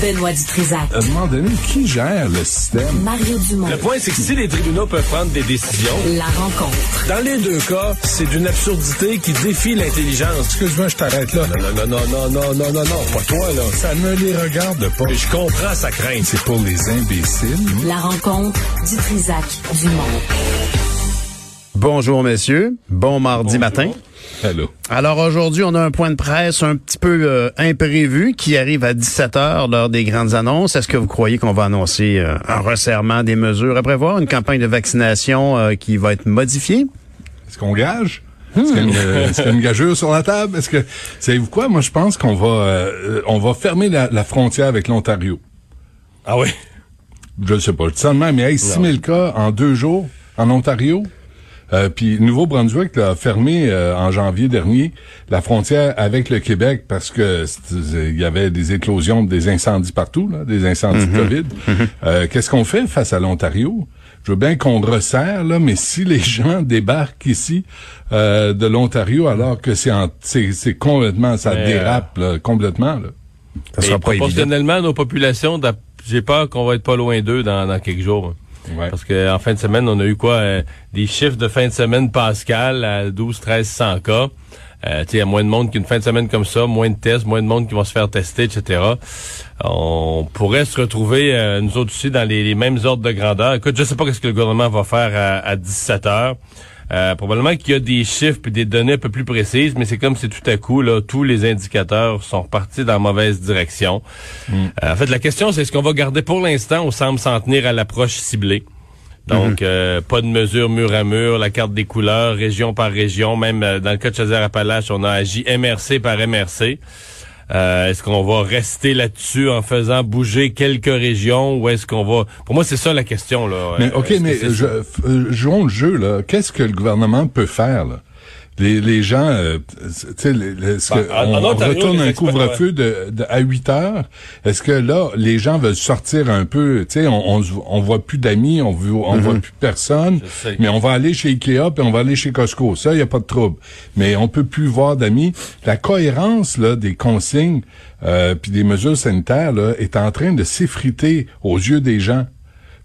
Benoît Dutrisac. À un moment donné, qui gère le système? Mario Dumont. Le point, c'est que si les tribunaux peuvent prendre des décisions, La rencontre. dans les deux cas, c'est d'une absurdité qui défie l'intelligence. Excuse-moi, je t'arrête là. Non, non, non, non, non, non, non, non, pas toi, là. Ça ne les regarde pas. Je comprends sa crainte. C'est pour les imbéciles. La rencontre Dutrisac Dumont. Bonjour messieurs, bon mardi matin. Allô? Alors aujourd'hui, on a un point de presse un petit peu euh, imprévu qui arrive à 17h lors des grandes annonces. Est-ce que vous croyez qu'on va annoncer euh, un resserrement des mesures à prévoir, une campagne de vaccination euh, qui va être modifiée? Est-ce qu'on gage? Est-ce qu'il y a une, euh, est-ce qu'il y a une gageure sur la table? Est-ce que, savez-vous quoi? Moi, je pense qu'on va, euh, on va fermer la, la frontière avec l'Ontario. Ah oui? Je ne sais pas. Je dis ça de même, mais hey, 6 000 cas en deux jours en Ontario? Euh, puis Nouveau-Brunswick a fermé euh, en janvier dernier la frontière avec le Québec parce que il y avait des éclosions, des incendies partout, là, des incendies de COVID. Euh, Qu'est-ce qu'on fait face à l'Ontario? Je veux bien qu'on resserre, là, mais si les gens débarquent ici euh, de l'Ontario alors que c'est en- c'est c'est complètement, ça Mais, dérape là, complètement. Là. Ça sera pas évident. proportionnellement, nos populations, j'ai peur qu'on va être pas loin d'eux dans, dans quelques jours. Parce que en fin de semaine, on a eu quoi? euh, des chiffres de fin de semaine Pascal à 12, 13, 100 cas. Euh, il y a moins de monde qu'une fin de semaine comme ça, moins de tests, moins de monde qui vont se faire tester, etc. On pourrait se retrouver, euh, nous autres aussi, dans les, mêmes ordres de grandeur. Écoute, je sais pas ce que le gouvernement va faire à, à 17 heures. Euh, probablement qu'il y a des chiffres et des données un peu plus précises, mais c'est comme si tout à coup, là, tous les indicateurs sont repartis dans la mauvaise direction. Euh, en fait, la question, c'est est-ce qu'on va garder pour l'instant, on semble s'en tenir à l'approche ciblée? Donc, euh, pas de mesure mur à mur, la carte des couleurs, région par région. Même euh, dans le cas de Chaudière-Appalaches, on a agi MRC par MRC. Euh, est-ce qu'on va rester là-dessus en faisant bouger quelques régions ou est-ce qu'on va... Pour moi, c'est ça la question. là. Mais OK, mais je, euh, jouons le jeu, là. Qu'est-ce que le gouvernement peut faire, là? Les, les gens, euh, tu sais, les- les- est-ce Ben, on, on retourne un couvre-feu de, de- à 8 heures? Est-ce que là, les gens veulent sortir un peu, tu sais, on, on, voit plus d'amis, on, voit- on voit plus personne, mais on va aller chez Ikea puis on va aller chez Costco. Ça, il y a pas de trouble. Mais on peut plus voir d'amis. La cohérence, là, des consignes, euh, puis des mesures sanitaires, là, est en train de s'effriter aux yeux des gens.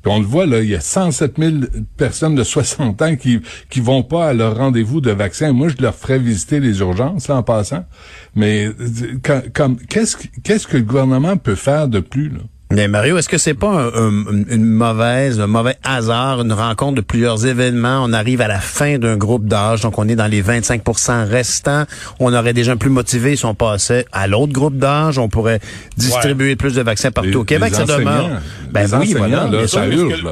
Puis on le voit, là, il y a 107 000 personnes de 60 ans qui qui vont pas à leur rendez-vous de vaccin. Moi, je leur ferais visiter les urgences, là, en passant. Mais euh, comme qu'est-ce que- qu'est-ce que le gouvernement peut faire de plus, là? Mais Mario, est-ce que c'est pas un- un- une mauvaise, un mauvais hasard, une rencontre de plusieurs événements? On arrive à la fin d'un groupe d'âge, donc on est dans les 25% restants. On aurait des gens plus motivés si on passait à l'autre groupe d'âge. On pourrait distribuer plus de vaccins partout Les- au Québec. les ça demeure. Ben les oui, voilà. ça urge, là.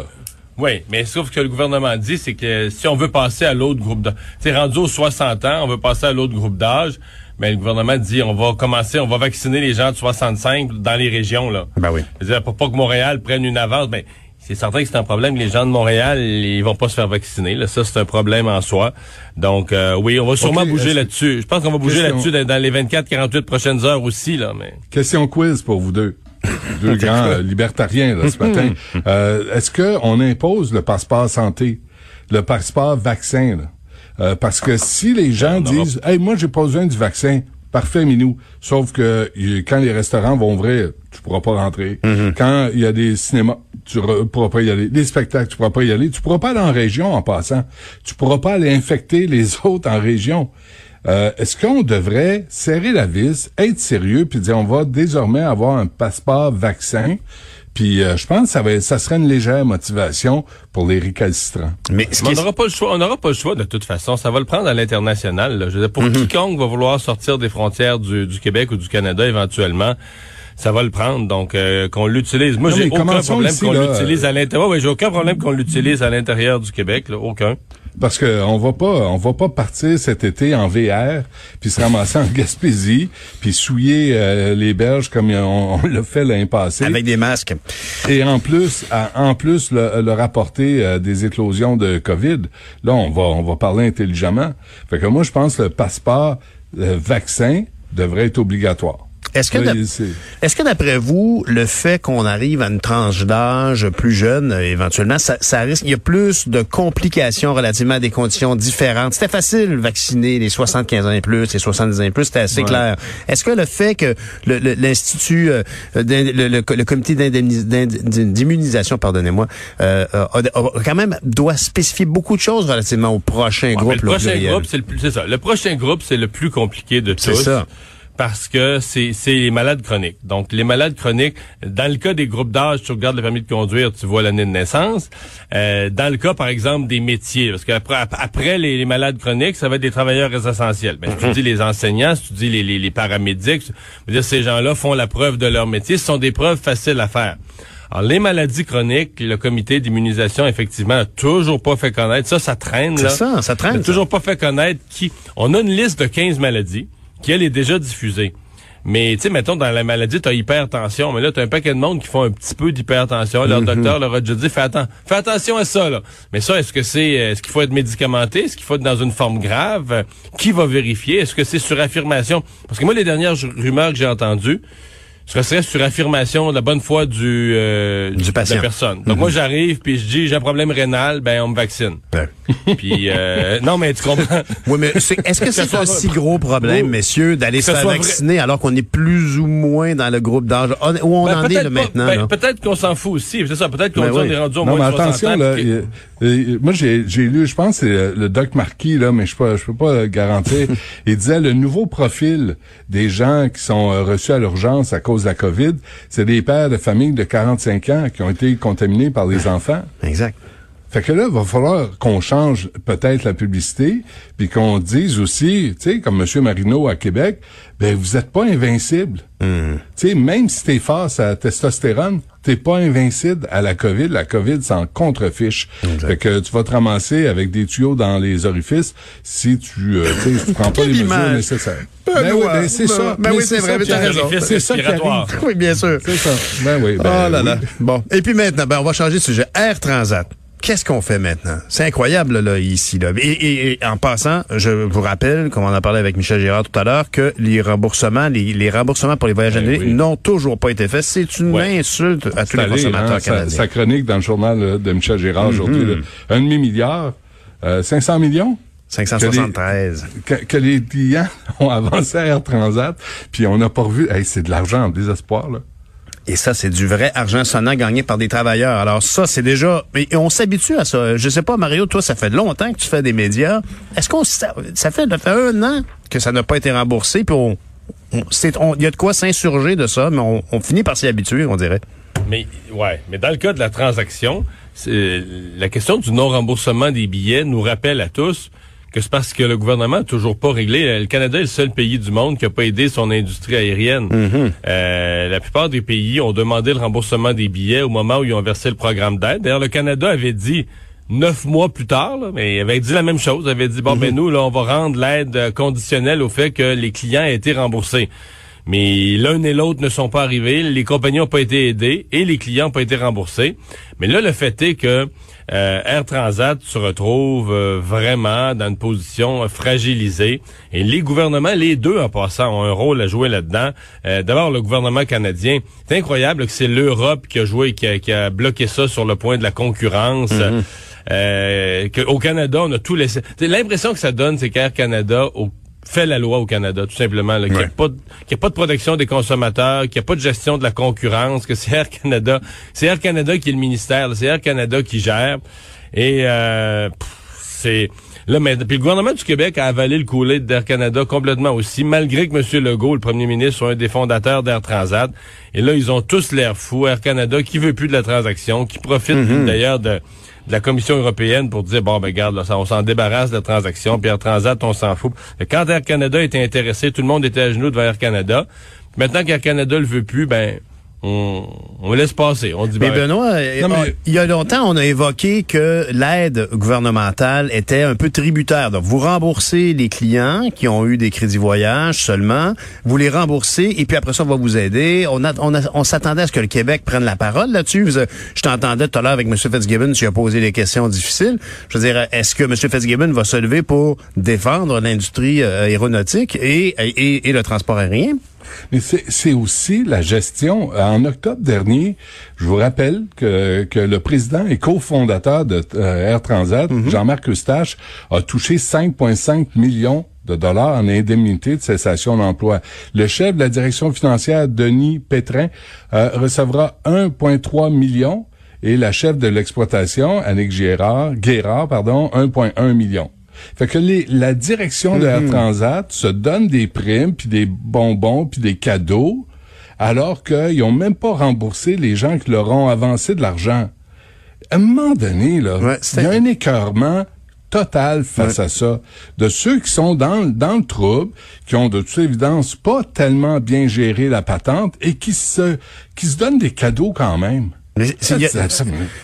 Oui, mais sauf que le gouvernement dit, c'est que si on veut passer à l'autre groupe d'âge, c'est rendu aux 60 ans, on veut passer à l'autre groupe d'âge, mais le gouvernement dit, on va commencer, on va vacciner les gens de 65 dans les régions, là. Ben oui. C'est-à-dire, pour pas que Montréal prenne une avance, ben, c'est certain que c'est un problème. Les gens de Montréal, ils vont pas se faire vacciner. Là. Ça, c'est un problème en soi. Donc, euh, oui, on va sûrement bouger là-dessus. Je pense qu'on va bouger là-dessus dans, dans les 24-48 prochaines heures aussi, là. Mais Question quiz pour vous deux. Deux grands euh, libertariens là, ce matin. Euh, Est-ce que on impose le passeport santé, le passeport vaccin? Là? Euh, parce que si les gens On aura- disent Hey, moi j'ai pas besoin du vaccin, parfait, Minou. Sauf que quand les restaurants vont ouvrir, tu pourras pas rentrer. Quand il y a des cinémas, tu re- pourras pas y aller. Les spectacles, tu pourras pas y aller. Tu pourras pas aller en région en passant. Tu pourras pas aller infecter les autres en région. Euh, Est-ce qu'on devrait serrer la vis, être sérieux, puis dire on va désormais avoir un passeport vaccin? Puis euh, je pense que ça, va, ça serait une légère motivation pour les récalcitrants. Mais ce on n'aura pas le choix. On n'aura pas le choix de toute façon. Ça va le prendre à l'international. là. Je veux dire, pour quiconque va vouloir sortir des frontières du, du Québec ou du Canada éventuellement, ça va le prendre. Donc, euh, qu'on l'utilise. Moi, j'ai mais aucun problème qu'on l'utilise à l'intérieur. J'ai aucun problème qu'on l'utilise à l'intérieur du Québec. Là. Aucun. Parce que on va pas, on va pas partir cet été en VR, puis se ramasser en Gaspésie, puis souiller euh, les berges comme on, on l'a fait l'année passée. avec des masques. Et en plus, à- en plus, le, le rapporter euh, des éclosions de COVID. Là, on va, on va parler intelligemment. Fait que moi, je pense que le passeport vaccin devrait être obligatoire. Est-ce que, c'est- est-ce d'après vous, le fait qu'on arrive à une tranche d'âge plus jeune, euh, éventuellement, ça, ça risque, il y a plus de complications relativement à des conditions différentes? C'était facile vacciner les 75 ans et plus, les 70 ans et plus, c'était assez Ouais. clair. Est-ce que le fait que le- le- l'institut, euh, le, le- le comité d'immunisation, pardonnez-moi, euh, a- a- a- quand même doit spécifier beaucoup de choses relativement au prochain Ouais, groupe. le là, prochain groupe, c'est le plus, c'est ça. Le prochain groupe, c'est le plus compliqué de C'est tous. ça. Parce que c'est c'est les malades chroniques. Donc, les malades chroniques, dans le cas des groupes d'âge, tu regardes le permis de conduire, tu vois l'année de naissance. Euh, dans le cas, par exemple, des métiers, parce qu'après après les, les malades chroniques, ça va être des travailleurs essentiels. Ben, si tu dis les enseignants, si tu dis les, les, les paramédics, je veux dire, ces gens-là font la preuve de leur métier. Ce sont des preuves faciles à faire. Alors, les maladies chroniques, le comité d'immunisation, effectivement, a toujours pas fait connaître. Ça, ça traîne, C'est là. ça, ça traîne, ça. toujours pas fait connaître qui. On a une liste de 15 maladies qui, elle, est déjà diffusée. Mais, tu sais, mettons, dans la maladie, tu as hypertension, mais là, tu as un paquet de monde qui font un petit peu d'hypertension. Leur docteur leur a déjà dit, fais, atten- fais attention à ça, là. Mais ça, est-ce que c'est, est-ce qu'il faut être médicamenté? Est-ce qu'il faut être dans une forme grave? Euh, Qui va vérifier? Est-ce que c'est sur affirmation? Parce que moi, les dernières rumeurs que j'ai entendues, ce serait sur affirmation de la bonne foi du, euh, Du de patient. la personne. Donc, moi, j'arrive, puis je dis, j'ai un problème rénal, ben, on me vaccine. Ouais. Puis, euh, non, mais tu comprends. Oui, mais est-ce que c'est un si gros problème, messieurs, d'aller se faire vacciner alors qu'on est plus ou moins dans le groupe d'âge? Où on Ben, en est là, pas- maintenant? ben? Peut-être qu'on s'en fout aussi. C'est ça. Peut-être qu'on Ben oui. est rendu au Non, mais moins de 60 attention, ans. là, il- moi, j'ai j'ai lu, je pense, c'est le, le doc Marquis, là, mais je peux, je peux pas garantir. il disait le nouveau profil des gens qui sont euh, reçus à l'urgence à cause de la COVID, c'est des pères de famille de 45 ans qui ont été contaminés par les enfants. Exact. Fait que là, il va falloir qu'on change peut-être la publicité, puis qu'on dise aussi, tu sais, comme M. Marino à Québec, ben vous êtes pas invincible. Hmm. Tu sais, même si t'es face à la testostérone, t'es pas invincible à la COVID. La COVID s'en contrefiche. Fait que tu vas te ramasser avec des tuyaux dans les orifices si tu, euh, tu sais, si tu prends pas Quelle les mesures nécessaires. Benoît, Ben oui, ben c'est ben- ça. ben Mais oui, c'est vrai, t'as raison. C'est ça qui. Oui, bien sûr. C'est ça. Ben oui, ben oh là oui. là. Bon. Et puis maintenant, ben, on va changer de sujet. Air Transat. Qu'est-ce qu'on fait maintenant? C'est incroyable, là, ici, là. Et, et- et en passant, je vous rappelle, comme on en parlait avec Michel Girard tout à l'heure, que les remboursements, les, les remboursements pour les voyages Ben annulés oui. n'ont toujours pas été faits. C'est une Ouais. insulte à tous les allé, consommateurs hein, canadiens. sa chronique dans le journal là, de Michel Gérard aujourd'hui, là. un demi-milliard, euh, 500 millions? 573. que, que les clients ont avancé à Air Transat, puis on n'a pas revu. Hey, c'est de l'argent en désespoir, là. Et ça, c'est du vrai argent sonnant gagné par des travailleurs. Alors ça, c'est déjà... Mais on s'habitue à ça. Je sais pas, Mario, toi, ça fait longtemps que tu fais des médias. Est-ce qu'on... Ça, ça fait, ça fait un an que ça n'a pas été remboursé, puis on... Il y a de quoi s'insurger de ça, mais on, on finit par s'y habituer, on dirait. Mais ouais, mais dans le cas de la transaction, la question du non-remboursement des billets nous rappelle à tous que c'est parce que le gouvernement n'a toujours pas réglé. Le Canada est le seul pays du monde qui n'a pas aidé son industrie aérienne. Euh, la plupart des pays ont demandé le remboursement des billets au moment où ils ont versé le programme d'aide. D'ailleurs, le Canada avait dit neuf mois plus tard, là, mais il avait dit la même chose. Il avait dit, bon, ben nous, là, on va rendre l'aide euh, conditionnelle au fait que les clients aient été remboursés. Mais l'un et l'autre ne sont pas arrivés, les compagnies n'ont pas été aidées et les clients n'ont pas été remboursés. Mais là, le fait est que euh, Air Transat se retrouve euh, vraiment dans une position fragilisée. Et les gouvernements, les deux en passant, ont un rôle à jouer là-dedans. Euh, D'abord, le gouvernement canadien. C'est incroyable que c'est l'Europe qui a joué, qui a, qui a bloqué ça sur le point de la concurrence. Euh, que au Canada, on a tout laissé. L'impression que ça donne, c'est qu'Air Canada au- fait la loi au Canada, tout simplement. là, Qu'il n'y a, pas de- qu'il y a pas de protection des consommateurs, qu'il n'y a pas de gestion de la concurrence, que c'est Air Canada. C'est Air Canada qui est le ministère, c'est Air Canada qui gère. Et euh, c'est... Là, mais, puis le gouvernement du Québec a avalé le coulet d'Air Canada complètement aussi, malgré que M. Legault, le premier ministre, soit un des fondateurs d'Air Transat. Et là, ils ont tous l'air fous. Air Canada, qui veut plus de la transaction, qui profite d'ailleurs de, de la Commission européenne pour dire, bon, ben regarde, là, ça, on s'en débarrasse de la transaction, puis Transat, on s'en fout. Quand Air Canada était intéressé, tout le monde était à genoux devant Air Canada. Maintenant qu'Air Canada le veut plus, ben, on, on laisse passer. On dit, Mais ben, Benoît, euh, Non, mais- on- il y a longtemps, on a évoqué que l'aide gouvernementale était un peu tributaire. Donc, vous remboursez les clients qui ont eu des crédits voyage seulement, vous les remboursez et puis après ça, on va vous aider. On, a, on, a- on s'attendait à ce que le Québec prenne la parole là-dessus. Je t'entendais tout à l'heure avec M. Fitzgibbon, tu as posé des questions difficiles. Je veux dire, est-ce que M. Fitzgibbon va se lever pour défendre l'industrie euh, aéronautique et, et, et le transport aérien? Mais c'est aussi la gestion. En octobre dernier, je vous rappelle que, que le président et cofondateur de euh, Air Transat, Mhm. Jean-Marc Eustache, a touché 5,5 millions de dollars en indemnité de cessation d'emploi. Le chef de la direction financière, Denis Pétrin, euh, recevra 1,3 million et la chef de l'exploitation, Annick Guérard, Guérard, pardon, 1,1 million. Fait que les, la direction de Air Transat se donne des primes, puis des bonbons, puis des cadeaux, alors qu'ils ont même pas remboursé les gens qui leur ont avancé de l'argent. À un moment donné, là, il y a un écœurement total face à ça. De ceux qui sont dans, dans le trouble, qui ont de toute évidence pas tellement bien géré la patente et qui se, qui se donnent des cadeaux quand même.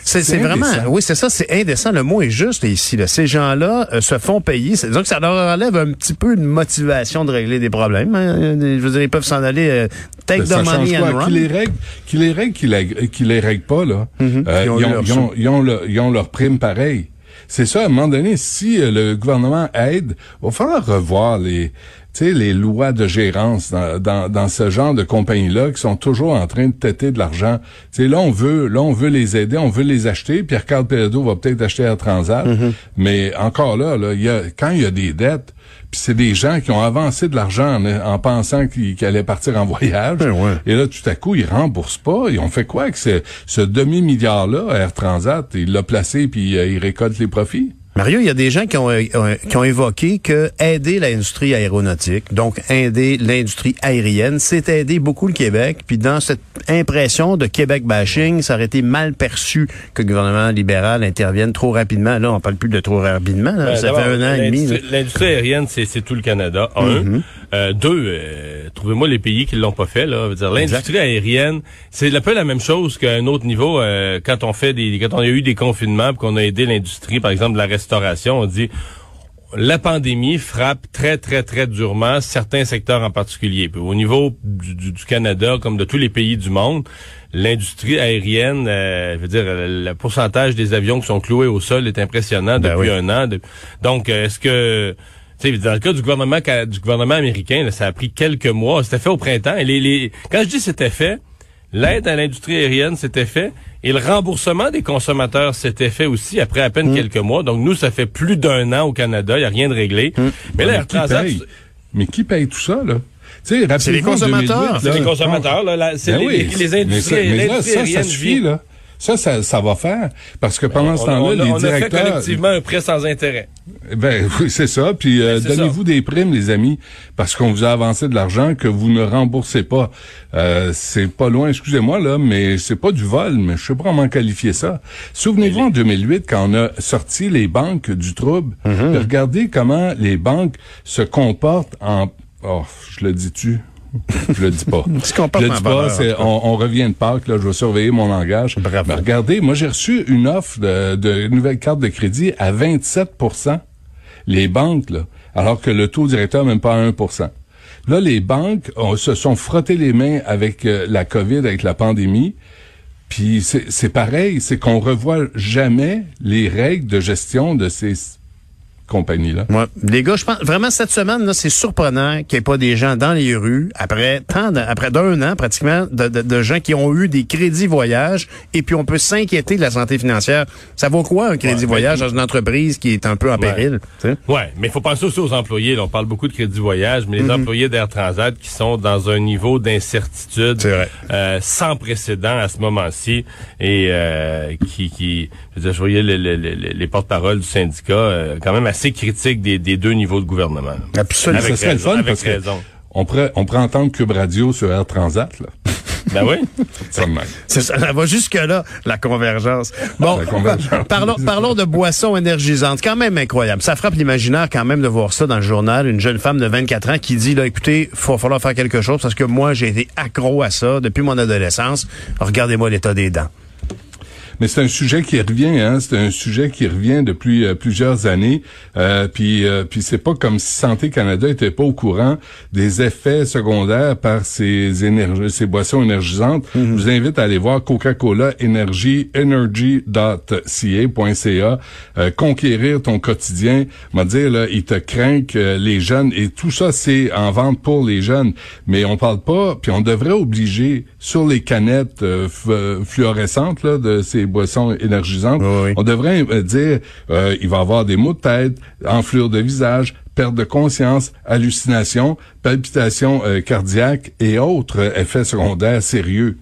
C'est- vraiment, oui, c'est ça, c'est indécent. Le mot est juste ici. Là. Ces gens-là euh, se font payer. C'est donc ça leur enlève un petit peu de motivation de régler des problèmes. hein. Je veux dire, ils peuvent s'en aller euh, take the money and run. Qui les règle, qui les règle, qui les, qui les règle pas, là? Euh, Ils ont eu ils, ont, leur ils, ont, ils, ont le- ils ont leur prime pareil. C'est ça, à un moment donné, si euh, le gouvernement aide, il va falloir revoir les, sais, les lois de gérance dans, dans, dans ce genre de compagnies-là qui sont toujours en train de têter de l'argent. Tu sais, là, on veut, là, on veut les aider, on veut les acheter. Pierre-Carl Péladeau va peut-être acheter Air Transat. Mhm. Mais encore là, là, il y a, quand il y a des dettes, puis c'est des gens qui ont avancé de l'argent en, en pensant qu'ils qu'ils allaient partir en voyage. Ben ouais. Et là, tout à coup, ils remboursent pas. Ils ont fait quoi avec ce, ce demi-milliard-là, Air Transat? Il l'a placé, puis euh, il récolte les profits? Mario, il y a des gens qui ont, euh, qui ont évoqué que aider l'industrie aéronautique, donc aider l'industrie aérienne, c'est aider beaucoup le Québec. Puis dans cette impression de Québec bashing, ça aurait été mal perçu que le gouvernement libéral intervienne trop rapidement. Là, on parle plus de trop rapidement. là. Ça fait un an et demi. l'industrie- aérienne, c'est tout le Canada. Un. Mm-hmm. Euh, deux, euh, trouvez-moi les pays qui l'ont pas fait. Là. Dire, L'industrie aérienne, c'est un peu la même chose qu'à un autre niveau. euh, quand on fait des, quand on a eu des confinements, qu'on a aidé l'industrie, par exemple de la restauration, on dit la pandémie frappe très, très, très durement certains secteurs en particulier. Puis au niveau du, du- du Canada, comme de tous les pays du monde, l'industrie aérienne, euh, je veux dire, le, pourcentage des avions qui sont cloués au sol est impressionnant Ben depuis oui. un an. De- donc, euh, est-ce que... dans le cas du gouvernement ca- du gouvernement américain, là, ça a pris quelques mois. C'était fait au printemps. Et les, les, quand je dis c'était fait, l'aide à l'industrie aérienne s'était fait et le remboursement des consommateurs s'était fait aussi après à Mm. peine quelques mois. Donc nous, ça fait plus d'un an au Canada. Il n'y a rien de réglé. Mm. Mais là, Mais Air qui Transat, paye? Mais qui paye tout ça, là? C'est les consommateurs. 2008, c'est les consommateurs. Là, là, c'est Ben les, oui, les, les mais industries, ça- mais là, ça, suffit, là. Ça, ça, ça va faire. Parce que pendant ce On, temps-là, on les on a fait directeurs... collectivement un prêt sans intérêt. Ben oui, c'est ça. Puis euh, Ben, donnez-vous des primes, les amis, parce qu'on vous a avancé de l'argent que vous ne remboursez pas. Euh, c'est pas loin, excusez-moi là, mais c'est pas du vol, mais je sais pas comment qualifier ça. Souvenez-vous en 2008 quand on a sorti les banques du trouble. Regardez comment les banques se comportent en. Oh, je le dis-tu? Je le dis pas. Je le dis pas. c'est- on, on revient de Pâques, là, je vais surveiller mon langage. Bravo. Mais regardez, moi j'ai reçu une offre de, de nouvelle carte de crédit à 27% les banques, là, alors que le taux directeur même pas à 1 Là, les banques on, se sont frottés les mains avec euh, la COVID, avec la pandémie. Puis c'est c'est pareil, c'est qu'on revoit jamais les règles de gestion de ces compagnies-là. Ouais. Les gars, je pense vraiment cette semaine là, c'est surprenant qu'il n'y ait pas des gens dans les rues après tant de- après d'un an pratiquement de, de- de gens qui ont eu des crédits voyage et puis on peut s'inquiéter de la santé financière. Ça vaut quoi un crédit Ouais, voyage ben, dans une entreprise qui est un peu en Ouais. péril sais? Ouais, mais il faut penser aussi aux employés. là. on parle beaucoup de crédit voyage, mais les Mhm. employés d'Air Transat qui sont dans un niveau d'incertitude euh, sans précédent à ce moment-ci et euh, qui, qui, je, veux dire, je voyais le- le- le- les porte-paroles du syndicat euh, quand même assez critiques des, des deux niveaux de gouvernement. là. Absolument. Avec ça serait le fun parce que on pourrait, on pourrait entendre Cube Radio sur Air Transat, là. Ben oui. C'est ça, ça va jusque-là, la convergence. Bon, La convergence. parlons, parlons de boissons énergisantes. Quand même incroyable. Ça frappe l'imaginaire quand même de voir ça dans le journal. Une jeune femme de 24 ans qui dit, là, écoutez, il va falloir faire quelque chose parce que moi, j'ai été accro à ça depuis mon adolescence. Regardez-moi l'état des dents. Mais c'est un sujet qui revient, hein. C'est un sujet qui revient depuis euh, plusieurs années. Euh, puis, euh, puis c'est pas comme si Santé Canada était pas au courant des effets secondaires par ces énergies, ces boissons énergisantes. Je vous invite à aller voir Coca-Cola Energy, energy.ca.ca. Euh, conquérir ton quotidien. M'a dire là, ils te craignent les jeunes et tout ça c'est en vente pour les jeunes. Mais on parle pas, puis on devrait obliger sur les canettes euh, f- fluorescentes là, de ces boissons énergisantes, Oui, on devrait euh, dire euh, il va avoir des maux de tête, enflure de visage, perte de conscience, hallucination, palpitations euh, cardiaques et autres euh, effets secondaires sérieux.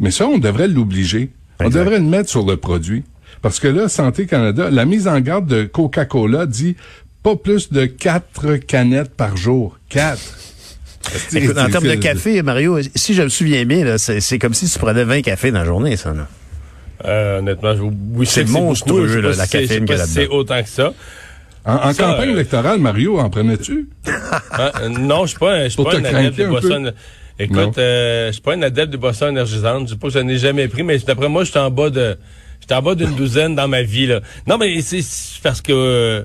Mais ça, on devrait l'obliger. On devrait le mettre sur le produit. Parce que là, Santé Canada, la mise en garde de Coca-Cola dit pas plus de quatre canettes par jour. Quatre. Écoute, en termes de café, Mario, si je me souviens bien, là, c'est comme si tu prenais 20 cafés dans la journée, ça. Là. Euh, honnêtement, je, oui, je C'est que monstrueux, beaucoup, je là, la je caféine pas qu'il y a si c'est là-dedans. autant que ça. En, en Ça, campagne euh, électorale, Mario, en prenais-tu? Hein, euh, non, je suis pas, un- je suis pas un adepte des boissons. Écoute, euh, je suis pas un adepte des boissons énergisantes. Je sais pas que je n'en ai jamais pris, mais d'après moi, j'étais en bas de, j'étais en bas d'une douzaine dans ma vie là. Non, mais c'est c'est parce que euh,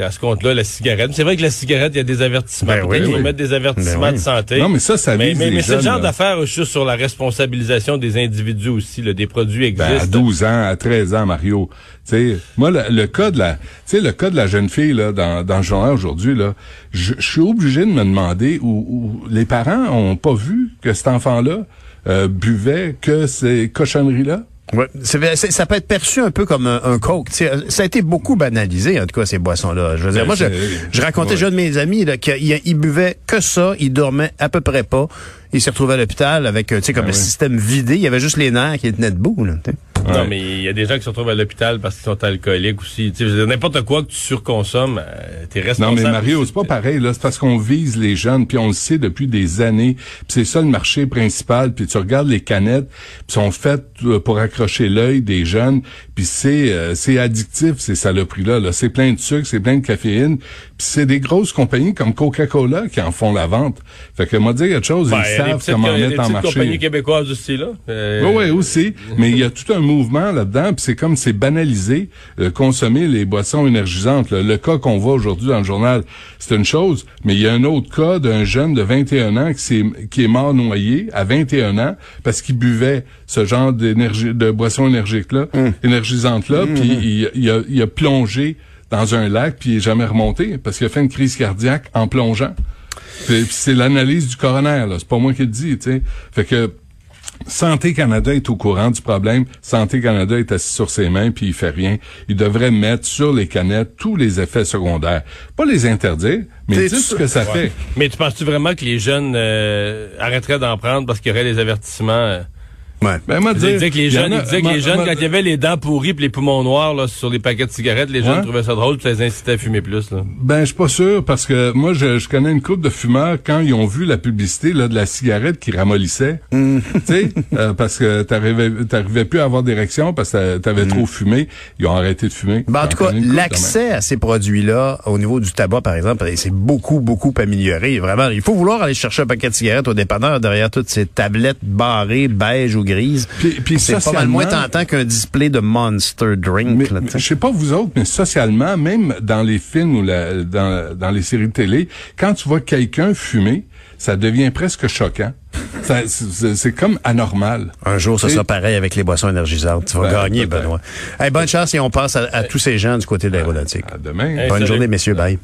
à ce compte-là, la cigarette. C'est vrai que la cigarette, il y a des avertissements. Ben Peut-être oui, oui. mettre des avertissements Ben oui. de santé. Non, mais ça, ça mais, vise mais, mais c'est le genre d'affaires, je suis sur la responsabilisation des individus aussi. Là, des produits Ben, à existent. 12 ans, à 13 ans, Mario. Tu sais, moi, le, le cas de la, le cas de la jeune fille là, dans, dans le journal aujourd'hui, là, je je suis obligé de me demander où, où les parents ont pas vu que cet enfant-là euh, buvait que ces cochonneries-là? Ouais, c'est- c'est- ça peut être perçu un peu comme un, un coke. tu sais. Ça a été beaucoup banalisé, en tout cas, ces boissons-là. Je veux dire, Ben, moi, je, je racontais ouais. déjà de mes amis là, qu'il il buvait que ça, il dormait à peu près pas. Il s'est retrouvé à l'hôpital avec, euh, tu sais, comme Ah le oui. système vidé. Il y avait juste les nerfs qui tenaient debout. Là, Non, mais il y a des gens qui se retrouvent à l'hôpital parce qu'ils sont alcooliques aussi. Tu sais, n'importe quoi que tu surconsommes, euh, t'es Non, responsable. mais Mario, c'est pas pareil, là. C'est parce qu'on vise les jeunes, puis on le sait depuis des années. Puis c'est ça le marché principal. Puis tu regardes les canettes, puis sont faites euh, pour accrocher l'œil des jeunes. Puis c'est euh, c'est addictif, ces saloperies-là. Là. C'est plein de sucre, c'est plein de caféine. Puis c'est des grosses compagnies comme Coca-Cola qui en font la vente. Fait que moi dire quelque chose, Ben, ils il y a des savent comment il y a des mettre en petites compagnies marché. québécoises aussi, là. Euh, Oui, oui, aussi. Mais il y a tout un mouvement là-dedans, puis c'est comme c'est banalisé, euh, consommer les boissons énergisantes. là. Le cas qu'on voit aujourd'hui dans le journal, c'est une chose, mais il y a un autre cas d'un jeune de 21 ans qui, s'est- qui est mort noyé à 21 ans parce qu'il buvait ce genre d'énergie, de boisson énergique-là, énergisante-là, puis il, il a, il a plongé dans un lac, puis il est jamais remonté parce qu'il a fait une crise cardiaque en plongeant. C'est l'analyse du coroner, là. C'est pas moi qui le dis, tu sais. Fait que Santé Canada est au courant du problème. Santé Canada est assis sur ses mains puis il fait rien. Il devrait mettre sur les canettes tous les effets secondaires. Pas les interdire, mais dire ce que ça fait. Mais tu penses-tu vraiment que les jeunes euh, arrêteraient d'en prendre parce qu'il y aurait des avertissements? euh? Ouais. Ben, moi, dire, que les jeunes, a- que les jeunes, moi- quand il y avait les dents pourries puis les poumons noirs là, sur les paquets de cigarettes, les jeunes trouvaient ça drôle puis ça les incitait à fumer plus. Là. Ben, je suis pas sûr parce que moi, je, je connais une couple de fumeurs quand ils ont vu la publicité là, de la cigarette qui ramollissait. Mm. tu sais, euh, parce que t'arrivais, t'arrivais plus à avoir d'érection parce que t'avais trop fumé. Ils ont arrêté de fumer. Ben, en tout cas, l'accès à ces produits-là, au niveau du tabac, par exemple, c'est beaucoup, beaucoup amélioré. Vraiment, il faut vouloir aller chercher un paquet de cigarettes au dépanneur derrière toutes ces tablettes barrées, beige ou grises. Puis- puis c'est pas mal moins tentant qu'un display de Monster Drink. Mais, là, je sais pas vous autres, mais socialement, même dans les films ou la- dans, dans les séries de télé, quand tu vois quelqu'un fumer, ça devient presque choquant. C'est comme anormal. un jour, ça sera pareil avec les boissons énergisantes. Tu vas Ben, gagner. Benoît. Hey, bonne chance et on passe à, à tous ces gens du côté de l'aéronautique. À demain. Hey, Bonne salut. journée, messieurs. Bye.